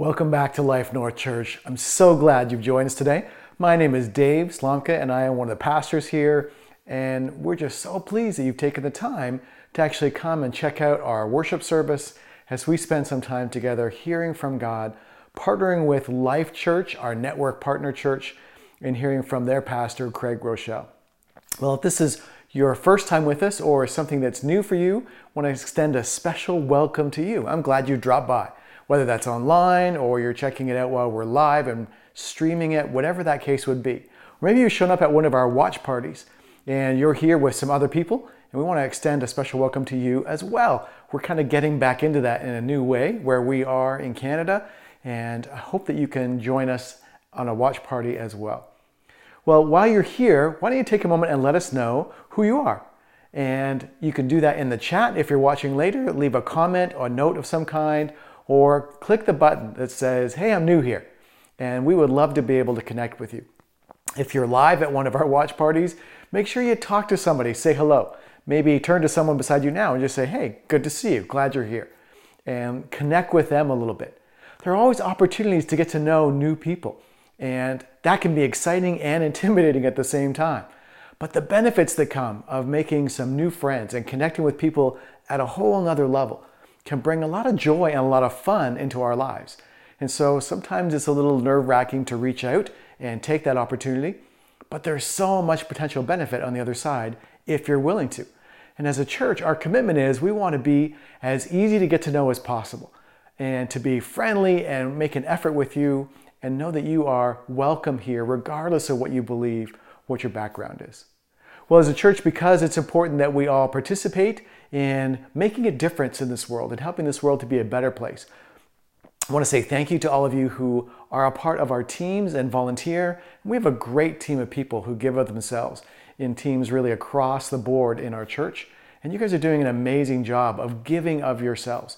Welcome back to Life North Church. I'm so glad you've joined us today. My name is Dave Slomka, and I am one of the pastors here. And we're just so pleased that you've taken the time to actually come and check out our worship service as we spend some time together hearing from God, partnering with Life Church, our network partner church, and hearing from their pastor, Craig Groeschel. Well, if this is your first time with us or something that's new for you, I want to extend a special welcome to you. I'm glad you dropped by whether that's online or you're checking it out while we're live and streaming it, whatever that case would be. Maybe you've shown up at one of our watch parties and you're here with some other people, and we want to extend a special welcome to you as well. We're kind of getting back into that in a new way where we are in Canada, and I hope that you can join us on a watch party as well. Well, while you're here, why don't you take a moment and let us know who you are? And you can do that in the chat if you're watching later. Leave a comment or note of some kind, or click the button that says, Hey, I'm new here. And we would love to be able to connect with you. If you're live at one of our watch parties, make sure you talk to somebody, say hello. Maybe turn to someone beside you now and just say, Hey, good to see you, glad you're here. And connect with them a little bit. There are always opportunities to get to know new people, and that can be exciting and intimidating at the same time. But the benefits that come of making some new friends and connecting with people at a whole nother level can bring a lot of joy and a lot of fun into our lives. And so sometimes it's a little nerve wracking to reach out and take that opportunity, but there's so much potential benefit on the other side if you're willing to. And as a church, our commitment is we want to be as easy to get to know as possible and to be friendly and make an effort with you and know that you are welcome here, regardless of what you believe, what your background is. Well, as a church, because it's important that we all participate in making a difference in this world and helping this world to be a better place, I want to say thank you to all of you who are a part of our teams and volunteer. We have a great team of people who give of themselves in teams really across the board in our church. And you guys are doing an amazing job of giving of yourselves.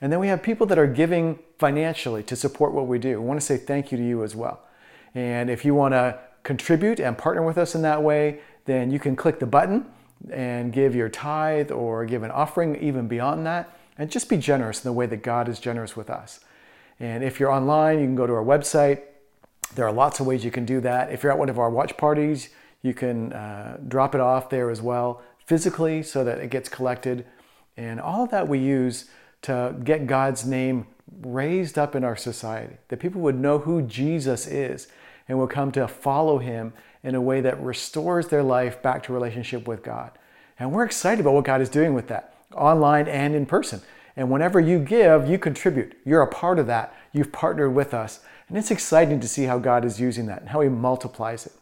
And then we have people that are giving financially to support what we do. I want to say thank you to you as well. And if you want to contribute and partner with us in that way, then you can click the button and give your tithe or give an offering even beyond that. And just be generous in the way that God is generous with us. And if you're online, you can go to our website. There are lots of ways you can do that. If you're at one of our watch parties, you can uh, drop it off there as well physically so that it gets collected. And all of that we use to get God's name raised up in our society, that people would know who Jesus is and will come to follow him in a way that restores their life back to relationship with God. And we're excited about what God is doing with that, online and in person. And whenever you give, you contribute. You're a part of that. You've partnered with us. And it's exciting to see how God is using that and how He multiplies it.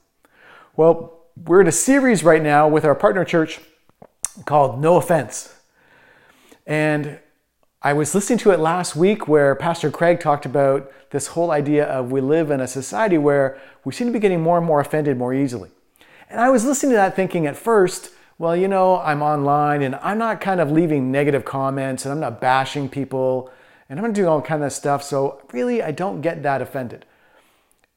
Well, we're in a series right now with our partner church called No Offense. And I was listening to it last week where Pastor Craig talked about this whole idea of we live in a society where we seem to be getting more and more offended more easily. And I was listening to that thinking at first, well, you know, I'm online and I'm not kind of leaving negative comments and I'm not bashing people and I'm not doing all kind of stuff. So really, I don't get that offended.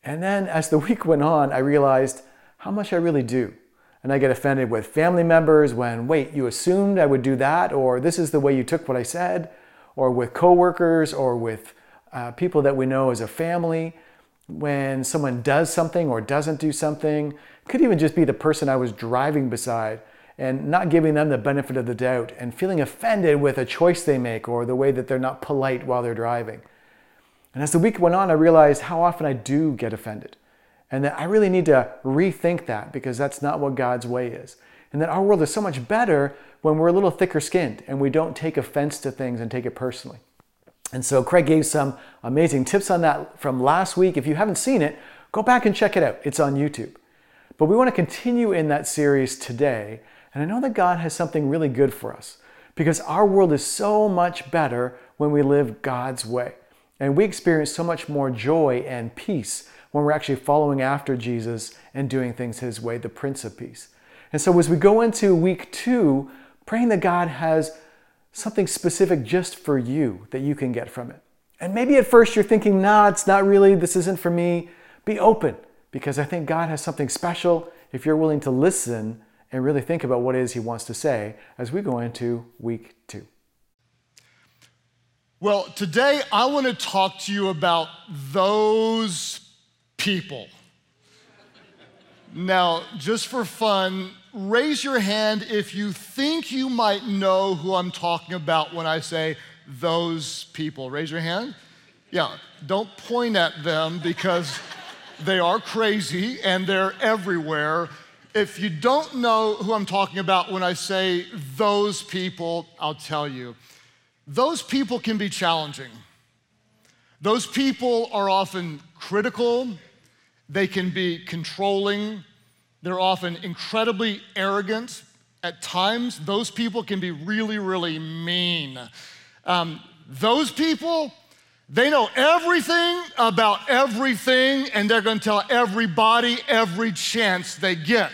And then as the week went on, I realized how much I really do. And I get offended with family members when, wait, you assumed I would do that, or this is the way you took what I said or with coworkers or with uh, people that we know as a family. When someone does something or doesn't do something, could even just be the person I was driving beside and not giving them the benefit of the doubt and feeling offended with a choice they make or the way that they're not polite while they're driving. And as the week went on, I realized how often I do get offended and that I really need to rethink that because that's not what God's way is. And that our world is so much better when we're a little thicker skinned and we don't take offense to things and take it personally. And so Craig gave some amazing tips on that from last week. If you haven't seen it, go back and check it out. It's on YouTube. But we want to continue in that series today. And I know that God has something really good for us because our world is so much better when we live God's way. And we experience so much more joy and peace when we're actually following after Jesus and doing things His way, the Prince of Peace. And so as we go into week two, praying that God has something specific just for you that you can get from it. And maybe at first you're thinking, nah, it's not really, this isn't for me. Be open because I think God has something special if you're willing to listen and really think about what it is He wants to say as we go into week two. Well, today I want to talk to you about those people. Now, just for fun, raise your hand if you think you might know who I'm talking about when I say those people. Raise your hand. Yeah, don't point at them because they are crazy and they're everywhere. If you don't know who I'm talking about when I say those people, I'll tell you. Those people can be challenging. Those people are often critical, they can be controlling, they're often incredibly arrogant. At times, those people can be really, really mean. Um, those people, they know everything about everything, and they're gonna tell everybody every chance they get.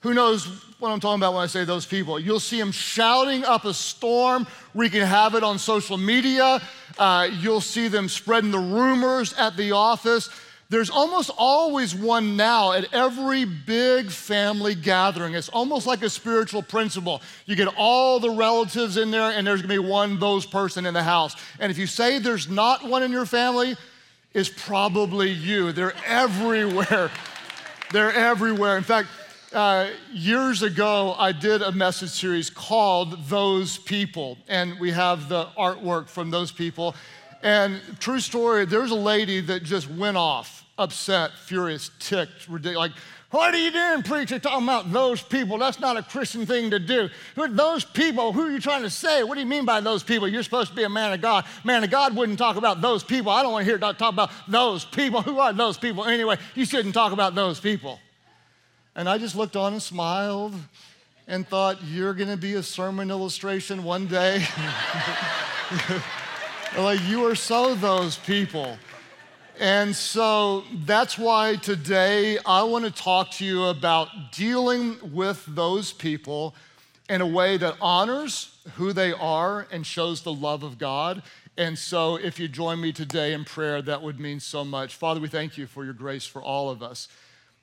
Who knows what I'm talking about when I say those people? You'll see them shouting up a storm, wreaking havoc on social media. Uh, you'll see them spreading the rumors at the office. There's almost always one now at every big family gathering. It's almost like a spiritual principle. You get all the relatives in there, and there's gonna be one those person in the house. And if you say there's not one in your family, it's probably you. They're everywhere. They're everywhere. In fact, uh, years ago, I did a message series called Those People, and we have the artwork from those people. And true story, there's a lady that just went off, upset, furious, ticked, ridiculous. Like, what are you doing, preacher, talking about those people? That's not a Christian thing to do. Those people, who are you trying to say? What do you mean by those people? You're supposed to be a man of God. Man of God wouldn't talk about those people. I don't want to hear talk about those people. Who are those people? Anyway, you shouldn't talk about those people. And I just looked on and smiled and thought, You're going to be a sermon illustration one day. like, you are so those people. And so that's why today I want to talk to you about dealing with those people in a way that honors who they are and shows the love of God. And so if you join me today in prayer, that would mean so much. Father, we thank you for your grace for all of us.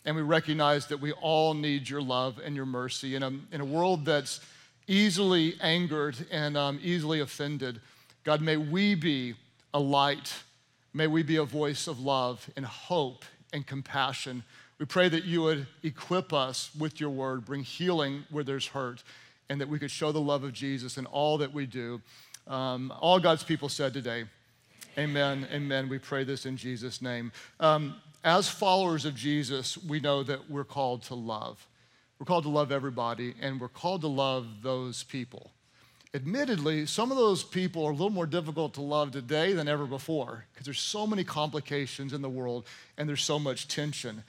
And we recognize that we all need your love and your mercy in a, in a world that's easily angered and um, easily offended. God, may we be a light. May we be a voice of love and hope and compassion. We pray that you would equip us with your word, bring healing where there's hurt, and that we could show the love of Jesus in all that we do. Um, all God's people said today, Amen, amen. We pray this in Jesus' name. Um, as followers of Jesus, we know that we're called to love. We're called to love everybody, and we're called to love those people. Admittedly, some of those people are a little more difficult to love today than ever before because there's so many complications in the world and there's so much tension.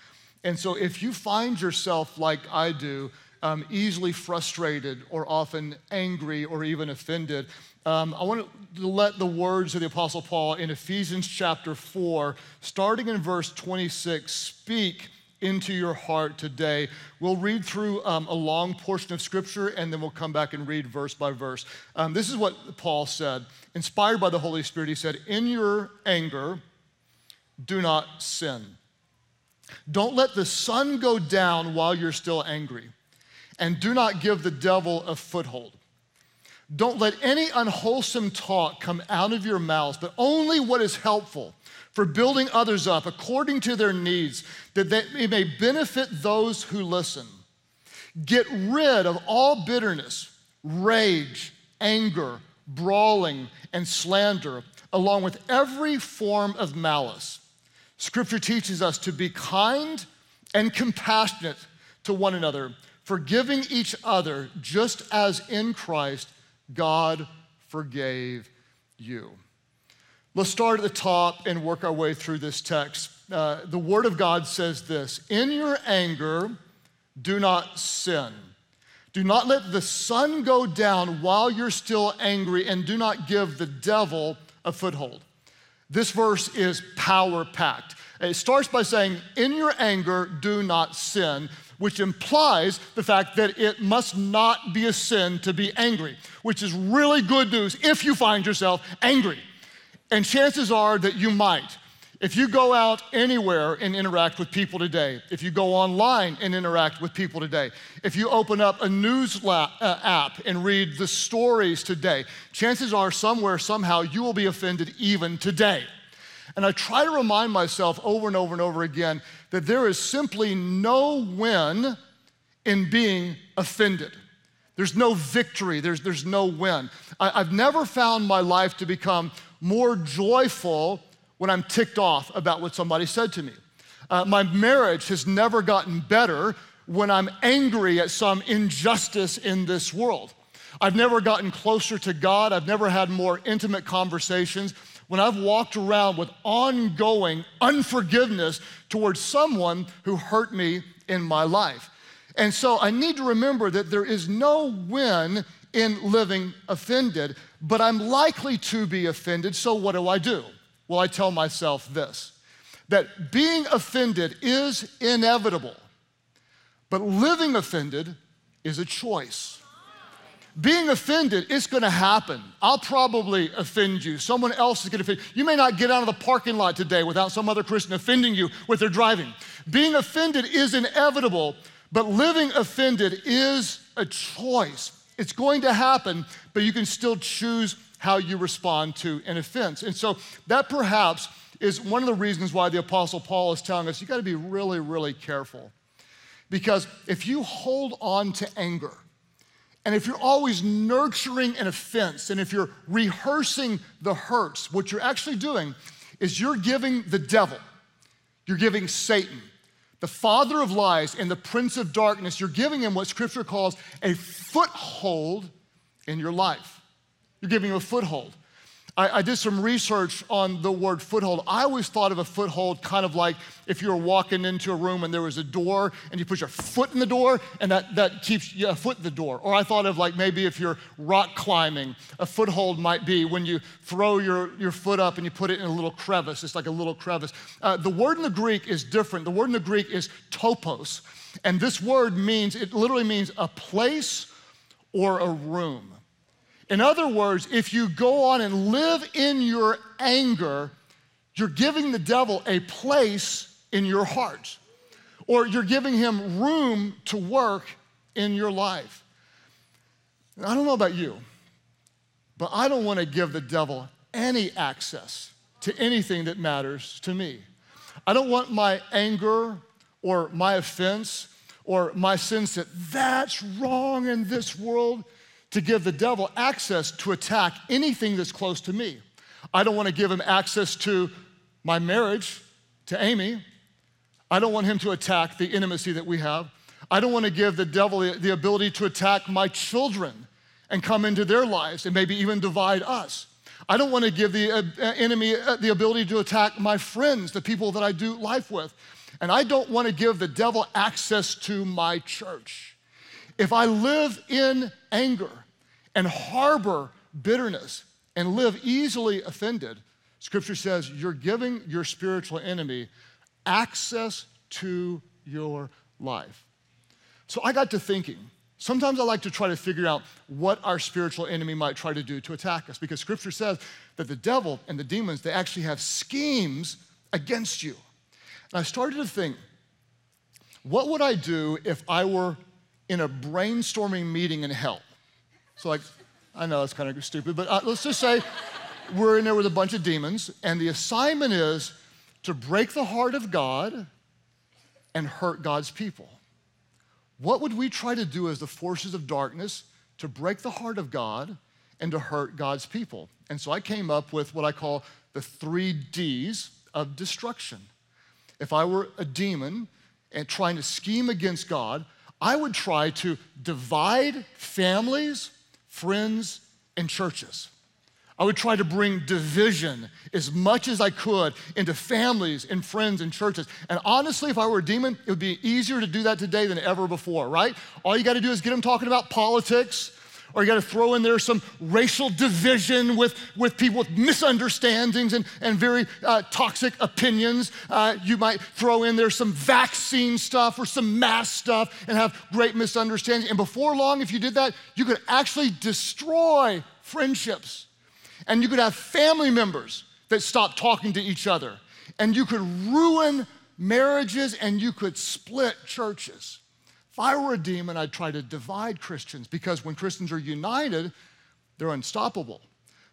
And so, if you find yourself like I do, um, easily frustrated or often angry or even offended, um, I want to let the words of the Apostle Paul in Ephesians chapter 4, starting in verse 26, speak into your heart today. We'll read through um, a long portion of scripture and then we'll come back and read verse by verse. Um, this is what Paul said. Inspired by the Holy Spirit, he said, In your anger, do not sin. Don't let the sun go down while you're still angry, and do not give the devil a foothold. Don't let any unwholesome talk come out of your mouths, but only what is helpful for building others up according to their needs, that they may benefit those who listen. Get rid of all bitterness, rage, anger, brawling, and slander, along with every form of malice. Scripture teaches us to be kind and compassionate to one another, forgiving each other just as in Christ God forgave you. Let's start at the top and work our way through this text. Uh, the Word of God says this In your anger, do not sin. Do not let the sun go down while you're still angry, and do not give the devil a foothold. This verse is power packed. It starts by saying, In your anger, do not sin which implies the fact that it must not be a sin to be angry, which is really good news if you find yourself angry. And chances are that you might. If you go out anywhere and interact with people today, if you go online and interact with people today, if you open up a news la- uh, app and read the stories today, chances are somewhere, somehow, you will be offended even today. And I try to remind myself over and over and over again that there is simply no win in being offended. There's no victory, there's, there's no win. I, I've never found my life to become more joyful when I'm ticked off about what somebody said to me. Uh, my marriage has never gotten better when I'm angry at some injustice in this world. I've never gotten closer to God. I've never had more intimate conversations when I've walked around with ongoing unforgiveness towards someone who hurt me in my life. And so I need to remember that there is no win in living offended, but I'm likely to be offended, so what do I do? Well, I tell myself this that being offended is inevitable, but living offended is a choice. Being offended, it's gonna happen. I'll probably offend you. Someone else is gonna offend you. You may not get out of the parking lot today without some other Christian offending you with their driving. Being offended is inevitable, but living offended is a choice. It's going to happen, but you can still choose how you respond to an offense. And so that perhaps is one of the reasons why the Apostle Paul is telling us you got to be really, really careful. Because if you hold on to anger, and if you're always nurturing an offense, and if you're rehearsing the hurts, what you're actually doing is you're giving the devil, you're giving Satan, the father of lies and the prince of darkness, you're giving him what scripture calls a foothold in your life. You're giving him a foothold. I, I, did some research on the word foothold. I always thought of a foothold kind of like if you were walking into a room and there was a door and you put your foot in the door and that, that keeps your foot in the door. Or I thought of like maybe if you're rock climbing, a foothold might be when you throw your, your foot up and you put it in a little crevice. It's like a little crevice. Uh, the word in the Greek is different. The word in the Greek is topos. And this word means, it literally means a place or a room. In other words, if you go on and live in your anger, you're giving the devil a place in your heart, or you're giving him room to work in your life. And I don't know about you, but I don't want to give the devil any access to anything that matters to me. I don't want my anger or my offense or my sense that that's wrong in this world to give the devil access to attack anything that's close to me. I don't want to give him access to my marriage, to Amy. I don't want him to attack the intimacy that we have. I don't want to give the devil the ability to attack my children and come into their lives and maybe even divide us. I don't want to give the uh, enemy uh, the ability to attack my friends, the people that I do life with. And I don't want to give the devil access to my church. If I live in anger and harbor bitterness and live easily offended, Scripture says you're giving your spiritual enemy access to your life. So I got to thinking. Sometimes I like to try to figure out what our spiritual enemy might try to do to attack us because scripture says that the devil and the demons, they actually have schemes against you. And I started to think, what would I do if I were in a brainstorming meeting in hell. So, like, I know that's kind of stupid, but uh, let's just say we're in there with a bunch of demons, and the assignment is to break the heart of God and hurt God's people. What would we try to do as the forces of darkness to break the heart of God and to hurt God's people? And so I came up with what I call the three D's of destruction. If I were a demon and trying to scheme against God, I would try to divide families, friends, and churches. I would try to bring division as much as I could into families and friends and churches. And honestly, if I were a demon, it would be easier to do that today than ever before, right? All you got to do is get them talking about politics or you got to throw in there some racial division with, with people with misunderstandings and, and very uh, toxic opinions. Uh, you might throw in there some vaccine stuff or some mass stuff and have great misunderstandings. And before long, if you did that, you could actually destroy friendships. And you could have family members that stop talking to each other. and you could ruin marriages and you could split churches. If I were a demon, I'd try to divide Christians because when Christians are united, they're unstoppable.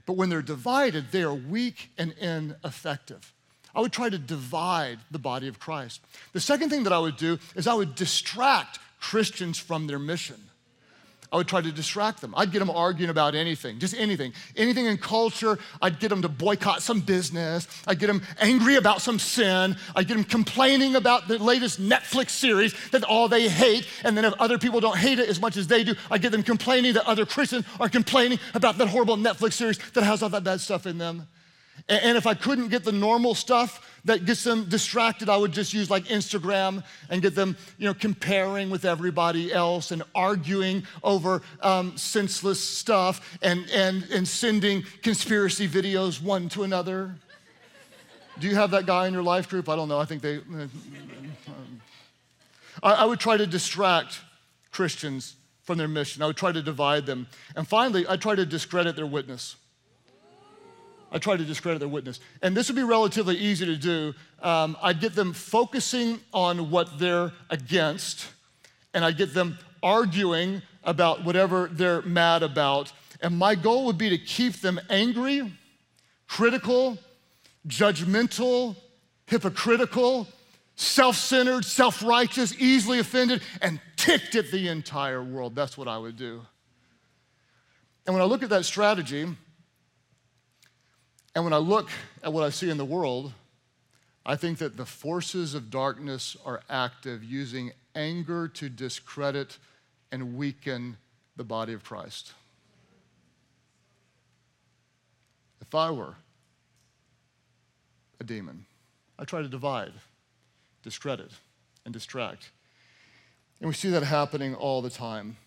But when they're divided, they are weak and ineffective. I would try to divide the body of Christ. The second thing that I would do is I would distract Christians from their mission. I would try to distract them. I'd get them arguing about anything, just anything. Anything in culture, I'd get them to boycott some business. I'd get them angry about some sin. I'd get them complaining about the latest Netflix series that all they hate. And then if other people don't hate it as much as they do, I get them complaining that other Christians are complaining about that horrible Netflix series that has all that bad stuff in them. And if I couldn't get the normal stuff that gets them distracted, I would just use like Instagram and get them, you know, comparing with everybody else and arguing over um, senseless stuff and, and, and sending conspiracy videos one to another. Do you have that guy in your life group? I don't know. I think they. I, I would try to distract Christians from their mission. I would try to divide them. And finally, I try to discredit their witness. I try to discredit their witness. And this would be relatively easy to do. Um, I'd get them focusing on what they're against, and I'd get them arguing about whatever they're mad about. And my goal would be to keep them angry, critical, judgmental, hypocritical, self centered, self righteous, easily offended, and ticked at the entire world. That's what I would do. And when I look at that strategy, and when I look at what I see in the world, I think that the forces of darkness are active, using anger to discredit and weaken the body of Christ. If I were a demon, I try to divide, discredit, and distract. And we see that happening all the time.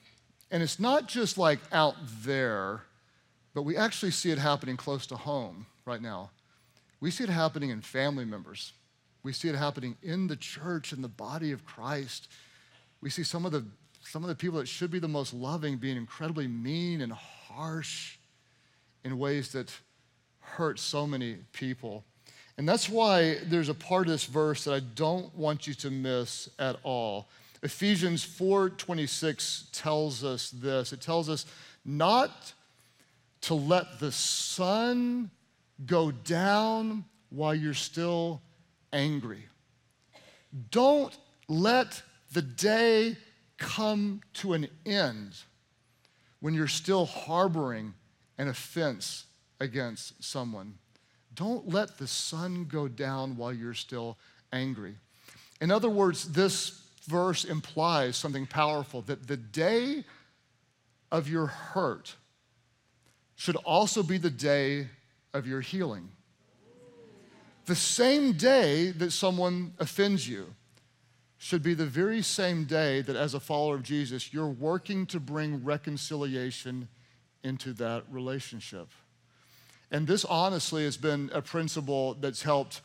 And it's not just like out there, but we actually see it happening close to home right now. We see it happening in family members. We see it happening in the church, in the body of Christ. We see some of the, some of the people that should be the most loving being incredibly mean and harsh in ways that hurt so many people. And that's why there's a part of this verse that I don't want you to miss at all. Ephesians 4:26 tells us this. It tells us not to let the sun go down while you're still angry. Don't let the day come to an end when you're still harboring an offense against someone. Don't let the sun go down while you're still angry. In other words, this verse implies something powerful that the day of your hurt should also be the day of your healing. The same day that someone offends you should be the very same day that, as a follower of Jesus, you're working to bring reconciliation into that relationship. And this honestly has been a principle that's helped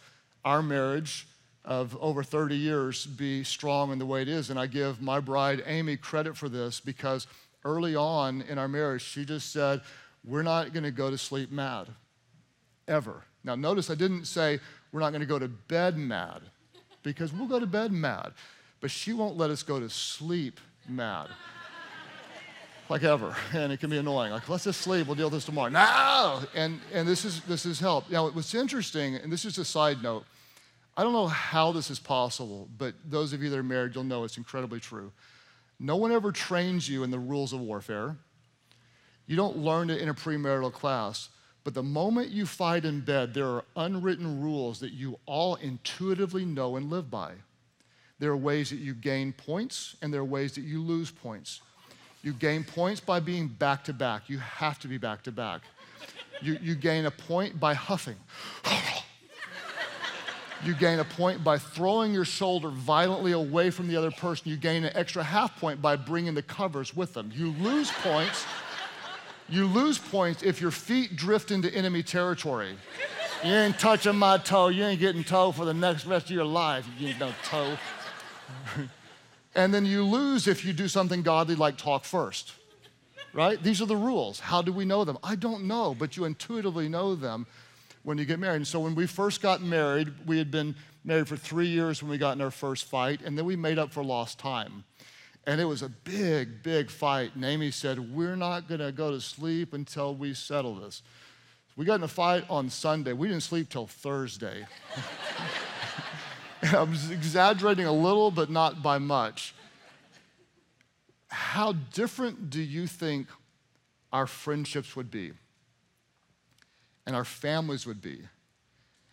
our marriage of over 30 years be strong in the way it is. And I give my bride, Amy, credit for this because early on in our marriage, she just said, We're not gonna go to sleep mad ever. Now, notice I didn't say we're not going to go to bed mad, because we'll go to bed mad, but she won't let us go to sleep mad. like ever, and it can be annoying. Like, let's just sleep. We'll deal with this tomorrow. No, and and this is this is help. Now, what's interesting, and this is a side note. I don't know how this is possible, but those of you that are married, you'll know it's incredibly true. No one ever trains you in the rules of warfare. You don't learn it in a premarital class. But the moment you fight in bed, there are unwritten rules that you all intuitively know and live by. There are ways that you gain points, and there are ways that you lose points. You gain points by being back to back. You have to be back to back. You, gain a point by huffing. you gain a point by throwing your shoulder violently away from the other person. You gain an extra half point by bringing the covers with them. You lose points you lose points if your feet drift into enemy territory. You ain't touching my toe. You ain't getting toe for the next rest of your life. You get no toe. and then you lose if you do something godly like talk first. Right? These are the rules. How do we know them? I don't know, but you intuitively know them. when you get married. And so when we first got married, we had been married for three years when we got in our first fight, and then we made up for lost time. And it was a big, big fight. And Amy said, We're not going to go to sleep until we settle this. We got in a fight on Sunday. We didn't sleep till Thursday. I'm exaggerating a little, but not by much. How different do you think our friendships would be? And our families would be?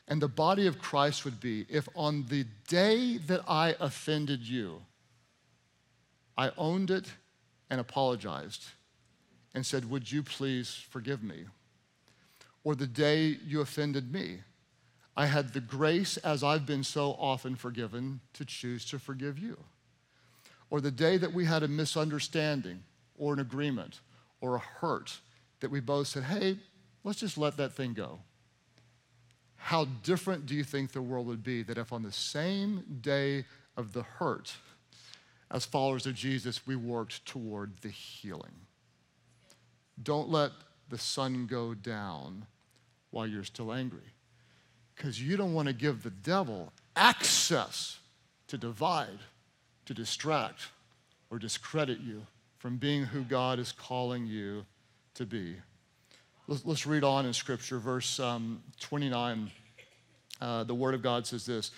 And the body of Christ would be if on the day that I offended you, I owned it and apologized and said, Would you please forgive me? Or the day you offended me, I had the grace, as I've been so often forgiven, to choose to forgive you. Or the day that we had a misunderstanding or an agreement or a hurt that we both said, Hey, let's just let that thing go. How different do you think the world would be that if on the same day of the hurt, as followers of Jesus, we worked toward the healing. Don't let the sun go down while you're still angry, because you don't want to give the devil access to divide, to distract, or discredit you from being who God is calling you to be. Let's, let's read on in Scripture, verse um, 29. Uh, the Word of God says this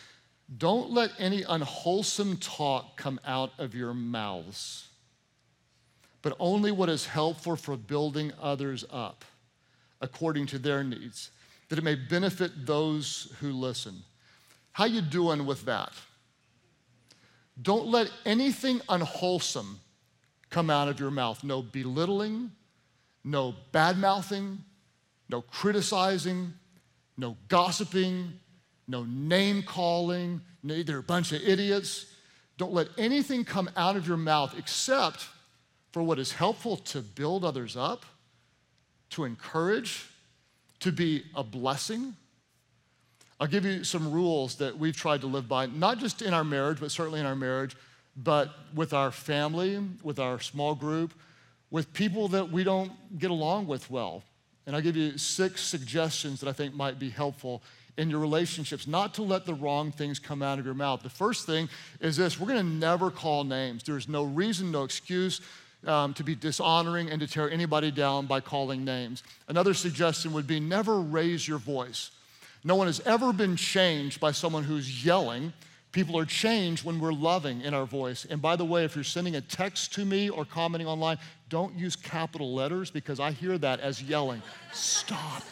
don't let any unwholesome talk come out of your mouths, but only what is helpful for building others up according to their needs, that it may benefit those who listen. How you doing with that? Don't let anything unwholesome come out of your mouth. No belittling, no bad mouthing, no criticizing, no gossiping, no name calling, they're a bunch of idiots. Don't let anything come out of your mouth except for what is helpful to build others up, to encourage, to be a blessing. I'll give you some rules that we've tried to live by, not just in our marriage, but certainly in our marriage, but with our family, with our small group, with people that we don't get along with well. And I'll give you six suggestions that I think might be helpful in your relationships, not to let the wrong things come out of your mouth. The first thing is this we're to never call names. There's no reason, no excuse. Um, to be dishonoring and to tear anybody down by calling names. Another suggestion would be never raise your voice. No one has ever been changed by someone who's yelling. People are changed when we're loving in our voice. And by the way, if you're sending a text to me or commenting online, don't use capital letters because I hear that as yelling. Stop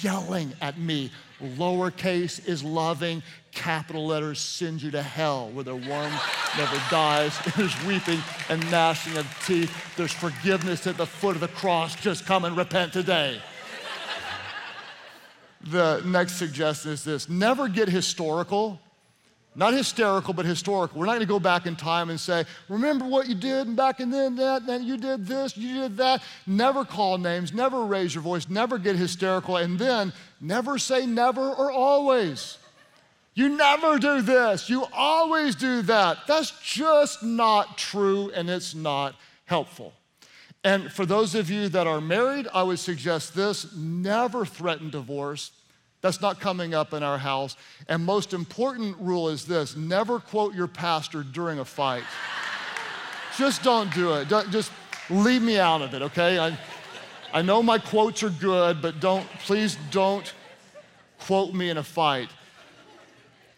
yelling at me. Lowercase is loving, capital letters send you to hell where the worm never dies. There's weeping and gnashing of teeth. There's forgiveness at the foot of the cross. Just come and repent today. the next suggestion is this never get historical not hysterical, but historical. We're not going to go back in time and say, remember what you did and back in then that, and you did this, you did that. Never call names, never raise your voice, never get hysterical, and then never say never or always. You never do this, you always do that. That's just not true and it's not helpful. And for those of you that are married, I would suggest this never threaten divorce that's not coming up in our house. And most important rule is this never quote your pastor during a fight. just don't do it. Don't, just leave me out of it, okay? I, I know my quotes are good, but don't, please don't quote me in a fight.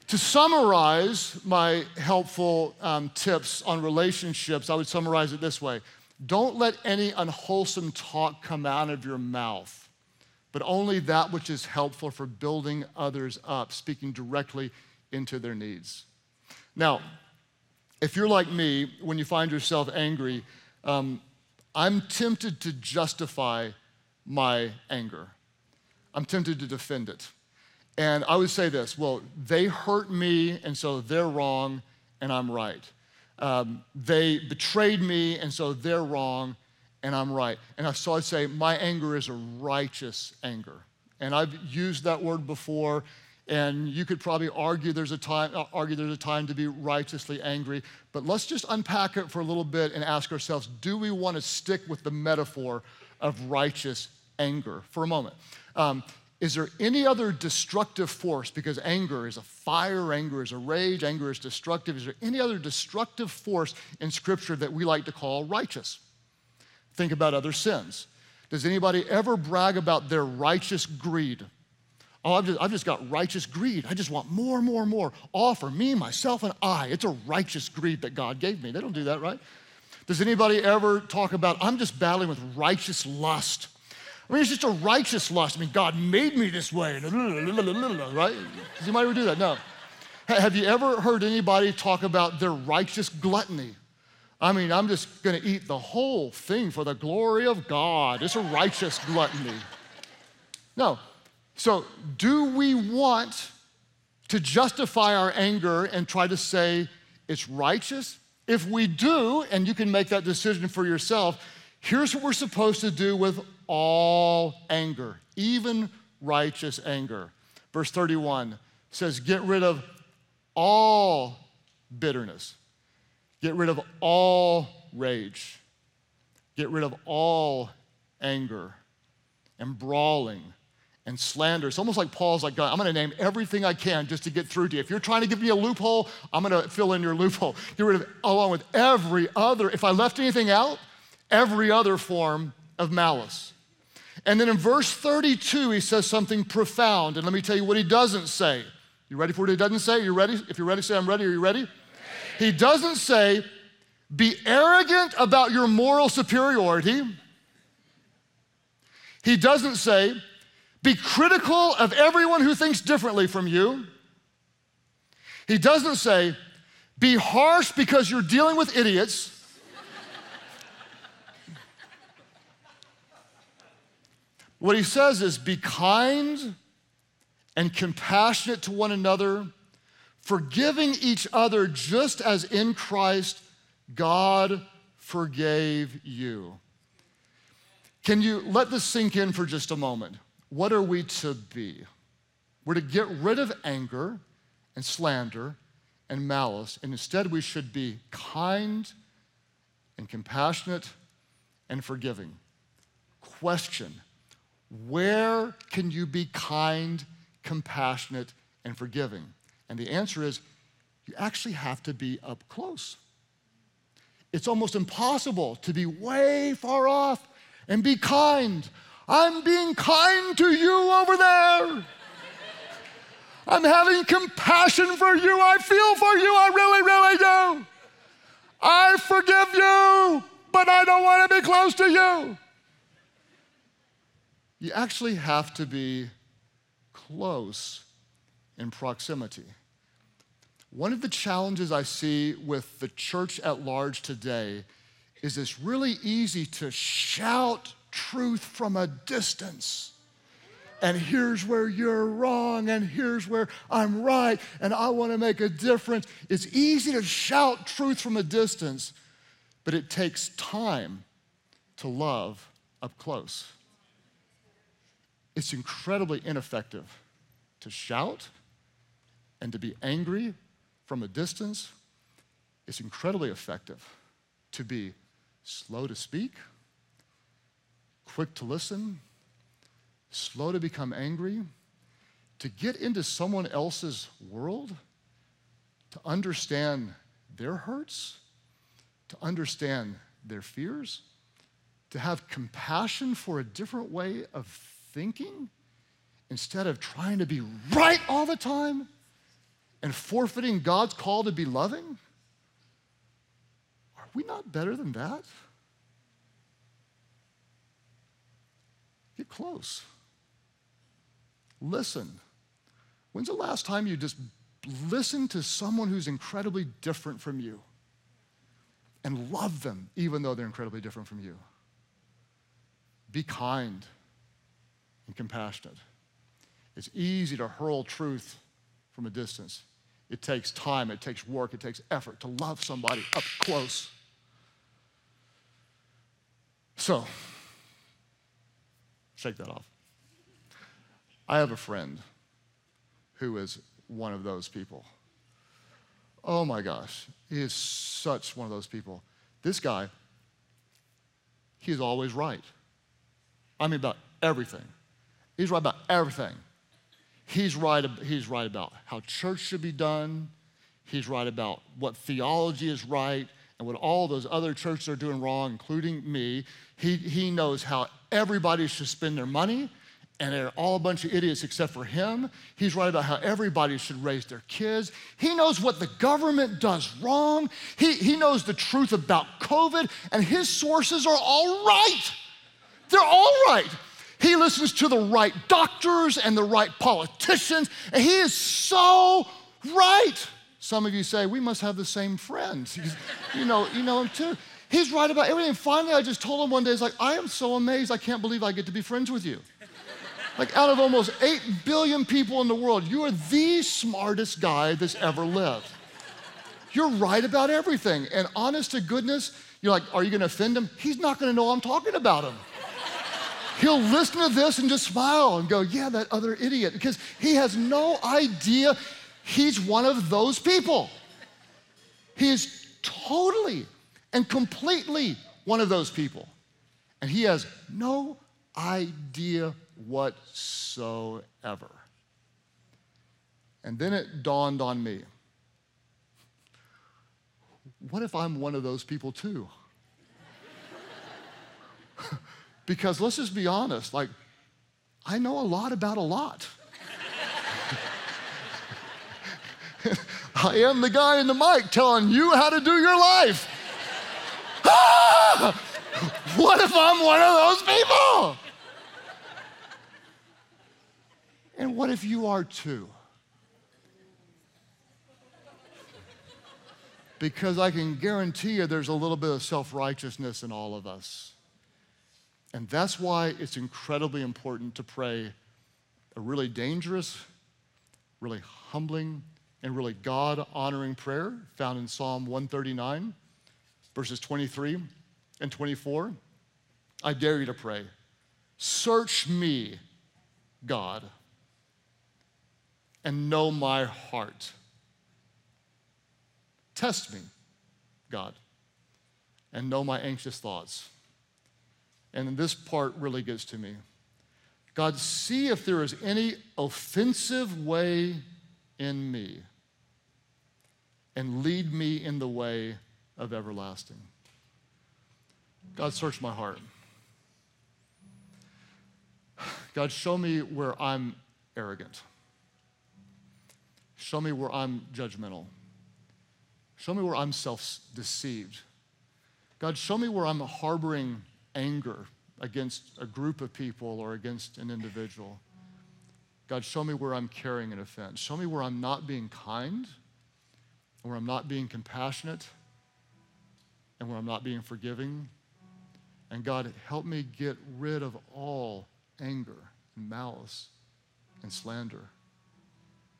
To summarize my helpful um, tips on relationships, I would summarize it this way Don't let any unwholesome talk come out of your mouth but only that which is helpful for building others up, speaking directly into their needs. Now, if you're like me, when you find yourself angry, um, I'm tempted to justify my anger. I'm tempted to defend it. And I would say this well, they hurt me, and so they're wrong, and I'm right. Um, they betrayed me, and so they're wrong, and I'm right. And so I say, my anger is a righteous anger. And I've used that word before, and you could probably argue there's a time, uh, argue there's a time to be righteously angry. But let's just unpack it for a little bit and ask ourselves, do we want to stick with the metaphor of righteous anger for a moment? Um, is there any other destructive force? Because anger is a fire, anger is a rage, anger is destructive. Is there any other destructive force in Scripture that we like to call righteous? Think about other sins. Does anybody ever brag about their righteous greed? Oh, I've just, I've just got righteous greed. I just want more, more, more. All for me, myself, and I. It's a righteous greed that God gave me. They don't do that, right? Does anybody ever talk about, I'm just battling with righteous lust? I mean, it's just a righteous lust. I mean, God made me this way, right? Does anybody ever do that? No. Have you ever heard anybody talk about their righteous gluttony? I mean, I'm just going to eat the whole thing for the glory of God. It's a righteous gluttony. No. So, do we want to justify our anger and try to say it's righteous? If we do, and you can make that decision for yourself, here's what we're supposed to do with all anger, even righteous anger. Verse 31 says, Get rid of all bitterness Get rid of all rage. Get rid of all anger and brawling and slander. It's almost like Paul's like, I'm going to name everything I can just to get through to you. If you're trying to give me a loophole, I'm going to fill in your loophole. Get rid of, along with every other, if I left anything out, every other form of malice. And then in verse 32, he says something profound. And let me tell you what he doesn't say. You ready for what he doesn't say? You ready? If you're ready, say, I'm ready. Are you ready? He doesn't say, be arrogant about your moral superiority. He doesn't say, be critical of everyone who thinks differently from you. He doesn't say, be harsh because you're dealing with idiots. what he says is, be kind and compassionate to one another forgiving each other just as in Christ God forgave you. Can you let this sink in for just a moment? What are we to be? We're to get rid of anger and slander and malice, and instead we should be kind and compassionate and forgiving. Question Where can you be kind, compassionate, and forgiving? And the answer is you actually have to be up close. It's almost impossible to be way far off and be kind. I'm being kind to you over there. I'm having compassion for you. I feel for you. I really, really do. I forgive you, but I don't want to be close to you. You actually have to be close in proximity. One of the challenges I see with the church at large today is it's really easy to shout truth from a distance. And here's where you're wrong, and here's where I'm right, and I want to make a difference. It's easy to shout truth from a distance, but it takes time to love up close. It's incredibly ineffective to shout and to be angry from a distance, it's incredibly effective to be slow to speak, quick to listen, slow to become angry, to get into someone else's world, to understand their hurts, to understand their fears, to have compassion for a different way of thinking instead of trying to be right all the time and forfeiting God's call to be loving? Are we not better than that? Get close. Listen. When's the last time you just listened to someone who's incredibly different from you and love them even though they're incredibly different from you? Be kind and compassionate. It's easy to hurl truth from a distance. It takes time, it takes work, it takes effort to love somebody up close. So, shake that off. I have a friend who is one of those people. Oh my gosh, he is such one of those people. This guy, he's always right. I mean, about everything. He's right about everything. He's right, he's right about how church should be done. He's right about what theology is right and what all those other churches are doing wrong, including me. He, he knows how everybody should spend their money, and they're all a bunch of idiots except for him. He's right about how everybody should raise their kids. He knows what the government does wrong. He, he knows the truth about COVID, and his sources are all right. They're all right. He listens to the right doctors and the right politicians, and he is so right. Some of you say, we must have the same friends. you know, you know him too. He's right about everything. Finally, I just told him one day, it's like, I am so amazed, I can't believe I get to be friends with you. Like, out of almost 8 billion people in the world, you are the smartest guy that's ever lived. You're right about everything. And honest to goodness, you're like, are you gonna offend him? He's not gonna know I'm talking about him. He'll listen to this and just smile and go, yeah, that other idiot, because he has no idea he's one of those people. He is totally and completely one of those people. And he has no idea whatsoever. And then it dawned on me what if I'm one of those people too? because let's just be honest, like, I know a lot about a lot. I am the guy in the mic telling you how to do your life. What if I'm one of those people? And what if you are too? Because I can guarantee you there's a little bit of self righteousness in all of us. And that's why it's incredibly important to pray a really dangerous, really humbling, and really God honoring prayer found in Psalm 139, verses 23 and 24. I dare you to pray. Search me, God and know my heart. Test me, God, and know my anxious thoughts. And this part really gets to me. God, see if there is any offensive way in me and lead me in the way of everlasting. God, search my heart. God, show me where I'm arrogant. Show me where I'm judgmental. Show me where I'm self deceived. God, show me where I'm harboring anger against a group of people or against an individual. God, show me where I'm carrying an offense. Show me where I'm not being kind, where I'm not being compassionate, and where I'm not being forgiving. And God, help me get rid of all anger and malice and slander.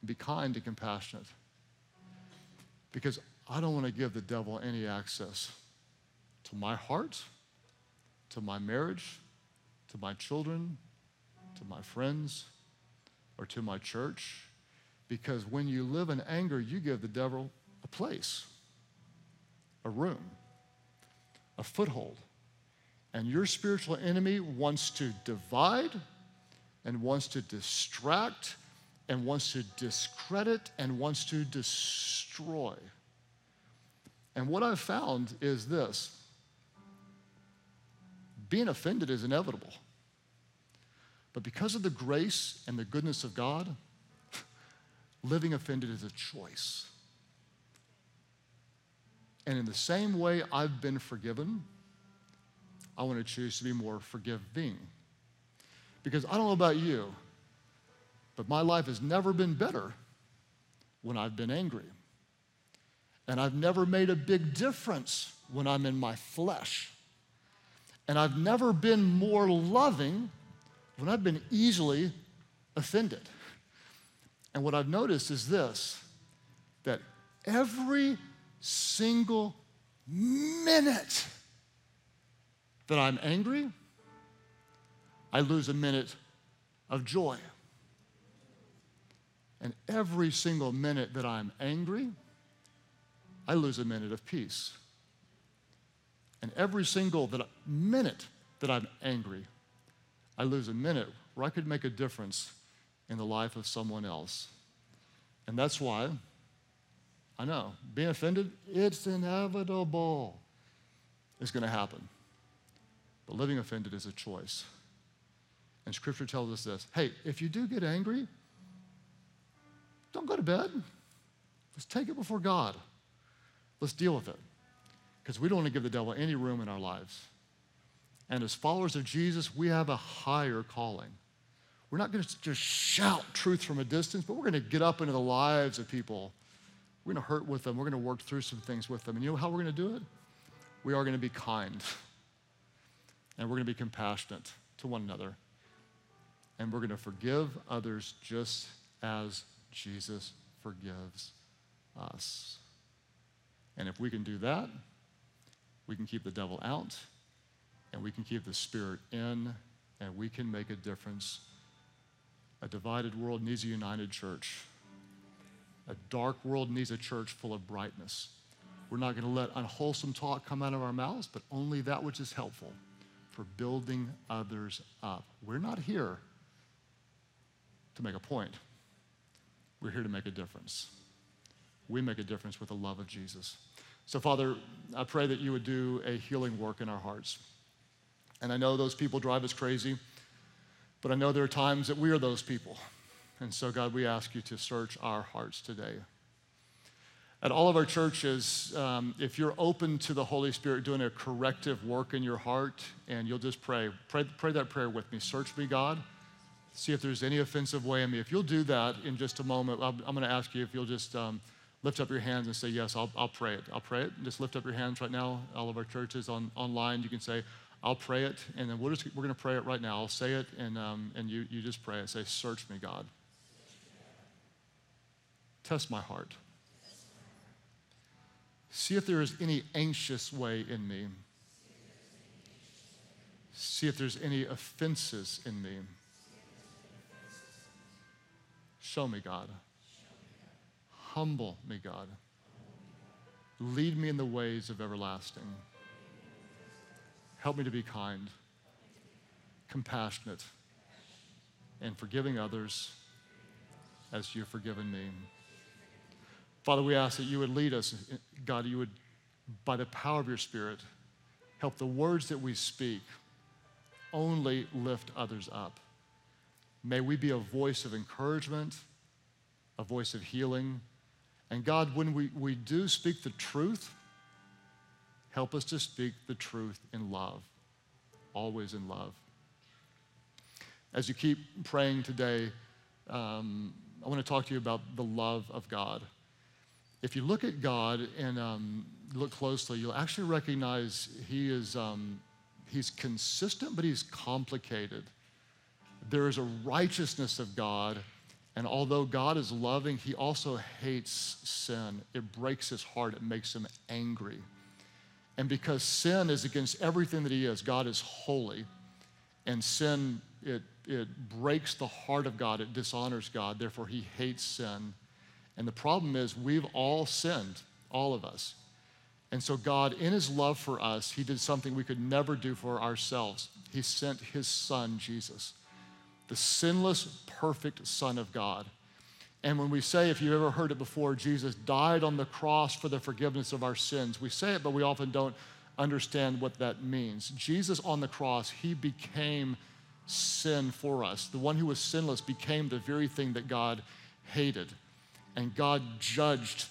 Be kind and compassionate. Because I don't want to give the devil any access to my heart, to my marriage, to my children, to my friends, or to my church. Because when you live in anger, you give the devil a place, a room, a foothold. And your spiritual enemy wants to divide and wants to distract and wants to discredit and wants to destroy. And what I've found is this being offended is inevitable. But because of the grace and the goodness of God, living offended is a choice. And in the same way I've been forgiven, I want to choose to be more forgiving. Because I don't know about you, but my life has never been better when I've been angry. And I've never made a big difference when I'm in my flesh. And I've never been more loving when I've been easily offended. And what I've noticed is this that every single minute that I'm angry, I lose a minute of joy. And every single minute that I'm angry, I lose a minute of peace. And every single that, minute that I'm angry, I lose a minute where I could make a difference in the life of someone else. And that's why I know being offended, it's inevitable. It's going to happen. But living offended is a choice. And scripture tells us this hey, if you do get angry, don't go to bed. Let's take it before God. Let's deal with it. Because we don't want to give the devil any room in our lives. And as followers of Jesus, we have a higher calling. We're not going to just shout truth from a distance, but we're going to get up into the lives of people. We're going to hurt with them. We're going to work through some things with them. And you know how we're going to do it? We are going to be kind. And we're going to be compassionate to one another. And we're going to forgive others just as Jesus forgives us. And if we can do that, we can keep the devil out and we can keep the spirit in and we can make a difference. A divided world needs a united church. A dark world needs a church full of brightness. We're not going to let unwholesome talk come out of our mouths, but only that which is helpful for building others up. We're not here to make a point, we're here to make a difference. We make a difference with the love of Jesus. So, Father, I pray that you would do a healing work in our hearts. And I know those people drive us crazy, but I know there are times that we are those people. And so, God, we ask you to search our hearts today. At all of our churches, um, if you're open to the Holy Spirit doing a corrective work in your heart, and you'll just pray, pray, pray that prayer with me. Search me, God. See if there's any offensive way in me. If you'll do that in just a moment, I'm, I'm going to ask you if you'll just um, lift up your hands and say, Yes, I'll, I'll pray it. I'll pray it. Just lift up your hands right now. All of our churches on, online, you can say, I'll pray it. And then we're, just, we're going to pray it right now. I'll say it, and, um, and you, you just pray and Say, Search me, God. Test my heart. See if there is any anxious way in me. See if there's any offenses in me. Show me, God. Humble me, God. Lead me in the ways of everlasting. Help me to be kind, compassionate, and forgiving others as you've forgiven me. Father, we ask that you would lead us, God, you would, by the power of your Spirit, help the words that we speak only lift others up. May we be a voice of encouragement, a voice of healing. And God, when we, we do speak the truth, help us to speak the truth in love, always in love. As you keep praying today, um, I want to talk to you about the love of God if you look at God and um, look closely, you'll actually recognize He is um, He's consistent, but He's complicated. There is a righteousness of God, and although God is loving, He also hates sin. It breaks His heart. It makes Him angry. And because sin is against everything that He is, God is holy, and sin it it breaks the heart of God. It dishonors God. Therefore, He hates sin and the problem is, we've all sinned, all of us. And so, God, in His love for us, He did something we could never do for ourselves. He sent His Son, Jesus, the sinless, perfect Son of God. And when we say, if you've ever heard it before, Jesus died on the cross for the forgiveness of our sins, we say it, but we often don't understand what that means. Jesus on the cross, He became sin for us. The one who was sinless became the very thing that God hated. And God judged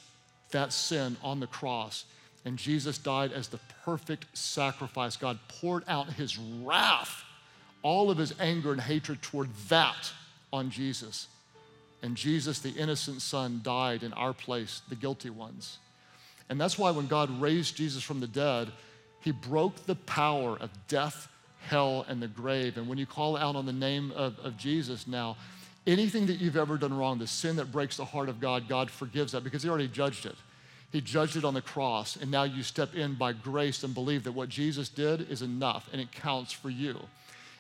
that sin on the cross. And Jesus died as the perfect sacrifice. God poured out his wrath, all of his anger and hatred toward that on Jesus. And Jesus, the innocent son, died in our place, the guilty ones. And that's why when God raised Jesus from the dead, he broke the power of death, hell, and the grave. And when you call out on the name of, of Jesus now, Anything that you've ever done wrong, the sin that breaks the heart of God, God forgives that because He already judged it. He judged it on the cross, and now you step in by grace and believe that what Jesus did is enough and it counts for you.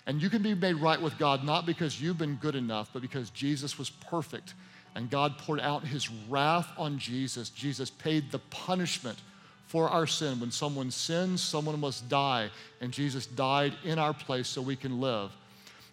And you can be made right with God not because you've been good enough, but because Jesus was perfect. And God poured out his wrath on Jesus. Jesus paid the punishment for our sin. When someone sins, someone must die. And Jesus died in our place so we can live.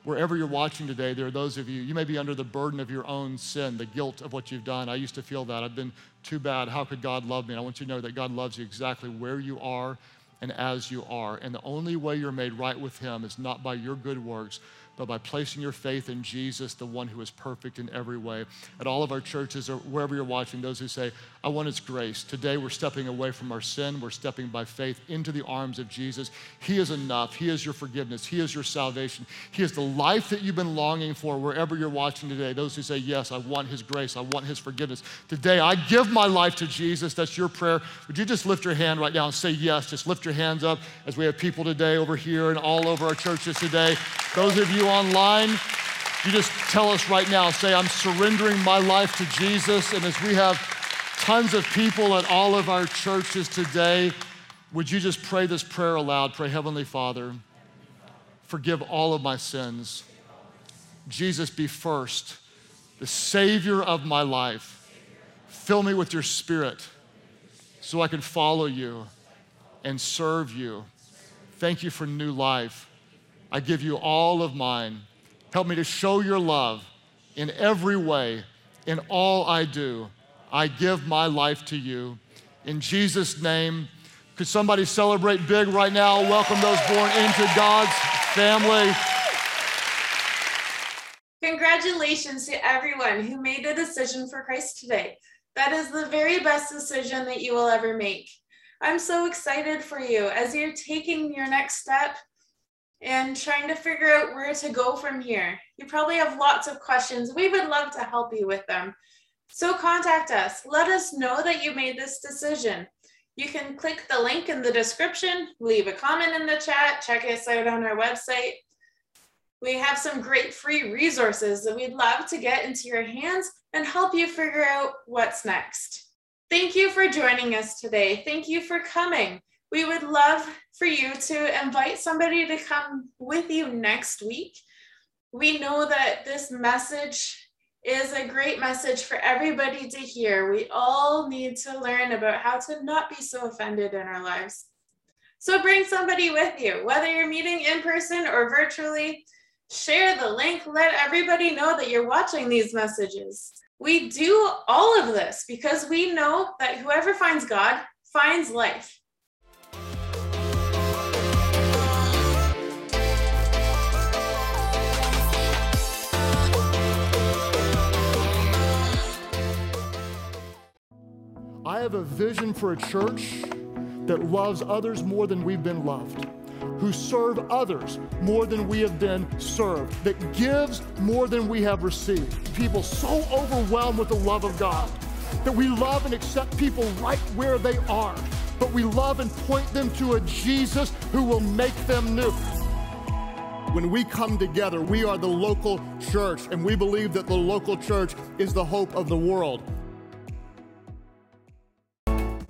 wherever you're watching today, there are those of you, you may be under the burden of your own sin, the guilt of what you've done. I used to feel that. I've been too bad. How could God love me? And I want you to know that God loves you exactly where you are and as you are. And the only way you're made right with Him is not by your good works, but by placing your faith in Jesus, the one who is perfect in every way. At all of our churches or wherever you're watching, those who say, I want His grace. Today we're stepping away from our sin. We're stepping by faith into the arms of Jesus. He is enough. He is your forgiveness. He is your salvation. He is the life that you've been longing for wherever you're watching today. Those who say, Yes, I want His grace. I want His forgiveness. Today I give my life to Jesus. That's your prayer. Would you just lift your hand right now and say yes? Just lift your hands up as we have people today over here and all over our churches today. Those of you online, you just tell us right now, say, I'm surrendering my life to Jesus. And as we have tons of people at all of our churches today, would you just pray this prayer aloud? Pray, Heavenly Father, forgive all of my sins. Jesus, be first, the Savior of my life. Fill me with your Spirit so I can follow you and serve you. Thank you for new life. I give you all of mine. Help me to show your love in every way, in all I do. I give my life to you. In Jesus' name, could somebody celebrate big right now? Welcome those born into God's family. Congratulations to everyone who made the decision for Christ today. That is the very best decision that you will ever make. I'm so excited for you as you're taking your next step and trying to figure out where to go from here. You probably have lots of questions. We would love to help you with them. So contact us. Let us know that you made this decision. You can click the link in the description, leave a comment in the chat, check us out on our website. We have some great free resources that we'd love to get into your hands and help you figure out what's next. Thank you for joining us today. Thank you for coming. We would love for you to invite somebody to come with you next week. We know that this message is a great message for everybody to hear. We all need to learn about how to not be so offended in our lives. So bring somebody with you, whether you're meeting in person or virtually. Share the link, let everybody know that you're watching these messages. We do all of this because we know that whoever finds God finds life. I have a vision for a church that loves others more than we've been loved, who serve others more than we have been served, that gives more than we have received. People so overwhelmed with the love of God that we love and accept people right where they are, but we love and point them to a Jesus who will make them new. When we come together, we are the local church, and we believe that the local church is the hope of the world.